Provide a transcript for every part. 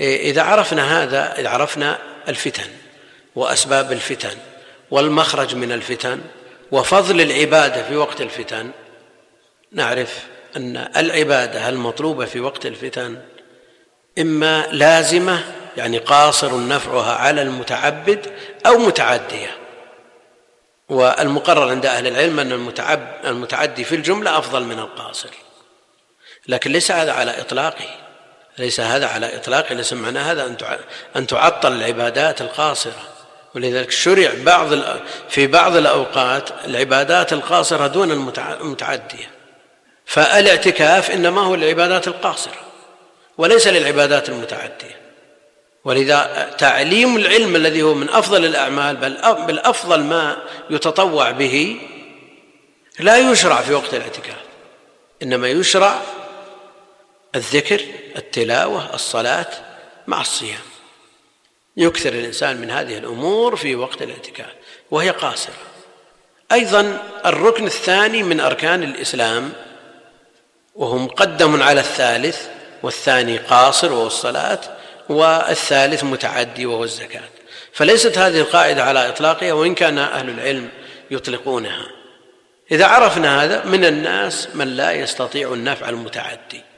إذا عرفنا هذا إذا عرفنا الفتن وأسباب الفتن والمخرج من الفتن وفضل العبادة في وقت الفتن نعرف أن العبادة المطلوبة في وقت الفتن؟ إما لازمة يعني قاصر نفعها على المتعبد أو متعدية. والمقرر عند أهل العلم أن المتعدي في الجملة أفضل من القاصر. لكن ليس هذا على إطلاقه. ليس هذا على إطلاقه ليس معنى هذا أن تعطل العبادات القاصرة. ولذلك شرع بعض في بعض الأوقات العبادات القاصرة دون المتعدية. فالاعتكاف إنما هو للعبادات القاصرة وليس للعبادات المتعدية. ولذا تعليم العلم الذي هو من أفضل الأعمال بل بالأفضل ما يتطوع به لا يشرع في وقت الاعتكاف. إنما يشرع الذكر التلاوة الصلاة مع الصيام. يكثر الإنسان من هذه الأمور في وقت الاعتكاف وهي قاصرة. أيضا الركن الثاني من أركان الإسلام وهو مقدم على الثالث والثاني قاصر وهو الصلاة والثالث متعدي وهو الزكاة. فليست هذه القاعدة على إطلاقها وإن كان أهل العلم يطلقونها. إذا عرفنا هذا من الناس من لا يستطيع النفع المتعدي.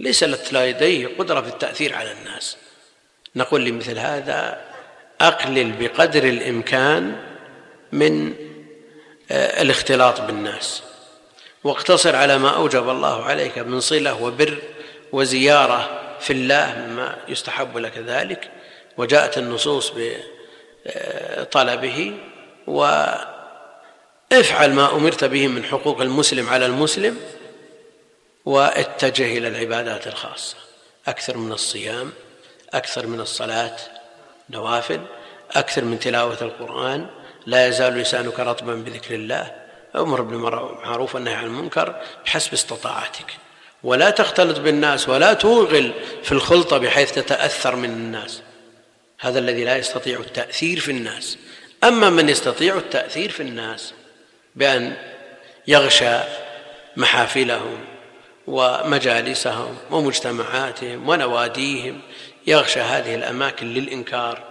ليس لديه قدرة في التأثير على الناس. نقول لمثل هذا أقلل بقدر الإمكان من آه، الاختلاط بالناس. واقتصر على ما أوجب الله عليك من صلة وبر وزيارة في الله مما يستحب لك ذلك. وجاءت النصوص بطلبه وافعل ما أمرت به من حقوق المسلم على المسلم. واتجه إلى العبادات الخاصة. أكثر من الصيام أكثر من الصلاة نوافل أكثر من تلاوة القرآن. لا يزال لسانك رطبا بذكر الله. أمر بالمعروف والنهي عن المنكر بحسب استطاعتك. ولا تختلط بالناس ولا توغل في الخلطة بحيث تتأثر من الناس. هذا الذي لا يستطيع التأثير في الناس. أما من يستطيع التأثير في الناس بأن يغشى محافلهم ومجالسهم ومجتمعاتهم ونواديهم يغشى هذه الأماكن للإنكار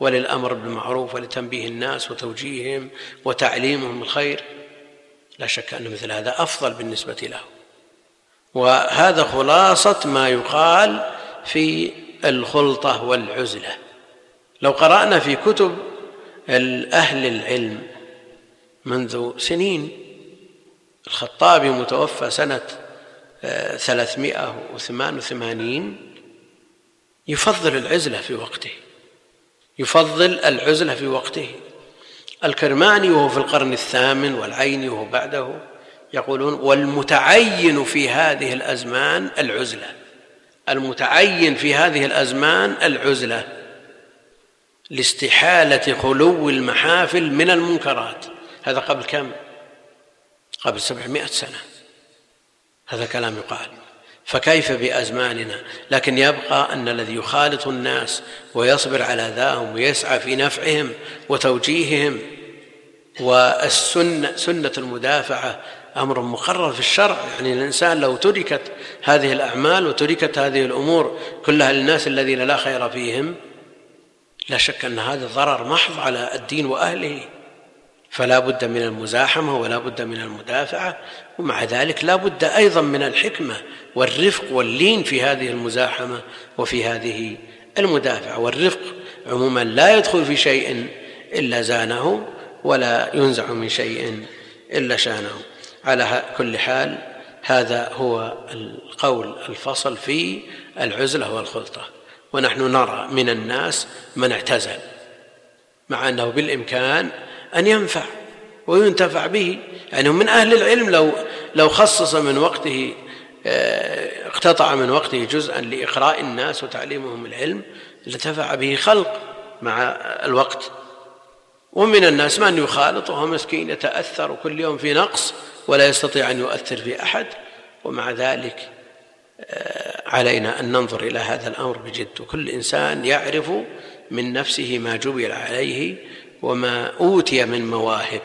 وللأمر بالمعروف ولتنبيه الناس وتوجيههم وتعليمهم الخير. لا شك أن مثل هذا أفضل بالنسبة له. وهذا خلاصة ما يقال في الخلطة والعزلة. لو قرأنا في كتب أهل العلم منذ سنين الخطابي متوفى سنة آه، ثلاثمائة وثمان وثمانين يفضل العزلة في وقته. يفضل العزلة في وقته. الكرماني وهو في القرن الثامن والعيني وهو بعده يقولون والمتعين في هذه الأزمان العزلة. المتعين في هذه الأزمان العزلة لاستحالة خلو المحافل من المنكرات. هذا قبل كم؟ قبل سبعمائة سنة. هذا كلام يقال. فكيف بأزماننا؟ لكن يبقى أن الذي يخالط الناس ويصبر على ذاهم ويسعى في نفعهم وتوجيههم والسنة سنة المدافعة أمر مقرر في الشرع. يعني الإنسان لو تركت هذه الأعمال وتركت هذه الأمور كلها للناس الذين لا خير فيهم لا شك أن هذا ضرر محض على الدين وأهله. فلا بد من المزاحمة ولا بد من المدافعة ومع ذلك لا بد أيضا من الحكمة والرفق واللين في هذه المزاحمة وفي هذه المدافعة. والرفق عموما لا يدخل في شيء إلا زانه ولا ينزع من شيء إلا شانه. على كل حال هذا هو القول الفصل في العزلة والخلطة. ونحن نرى من الناس من اعتزل مع أنه بالإمكان أن ينفع وينتفع به. يعني من أهل العلم لو لو خصص من وقته آه، اقتطع من وقته جزءا لإقراء الناس وتعليمهم العلم لانتفع به خلق مع الوقت. ومن الناس من يخالط وهو مسكين يتأثر كل يوم في نقص ولا يستطيع أن يؤثر في أحد. ومع ذلك آه، علينا أن ننظر إلى هذا الأمر بجد. وكل إنسان يعرف من نفسه ما جبل عليه وما أوتي من مواهب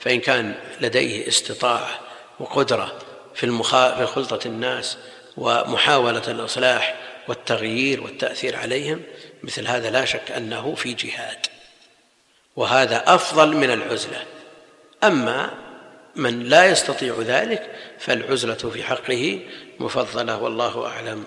فإن كان لديه استطاعة وقدرة في. في خلطة الناس ومحاولة الإصلاح والتغيير والتأثير عليهم مثل هذا لا شك أنه في جهاد وهذا أفضل من العزلة أما من لا يستطيع ذلك فالعزلة في حقه مفضلة والله أعلم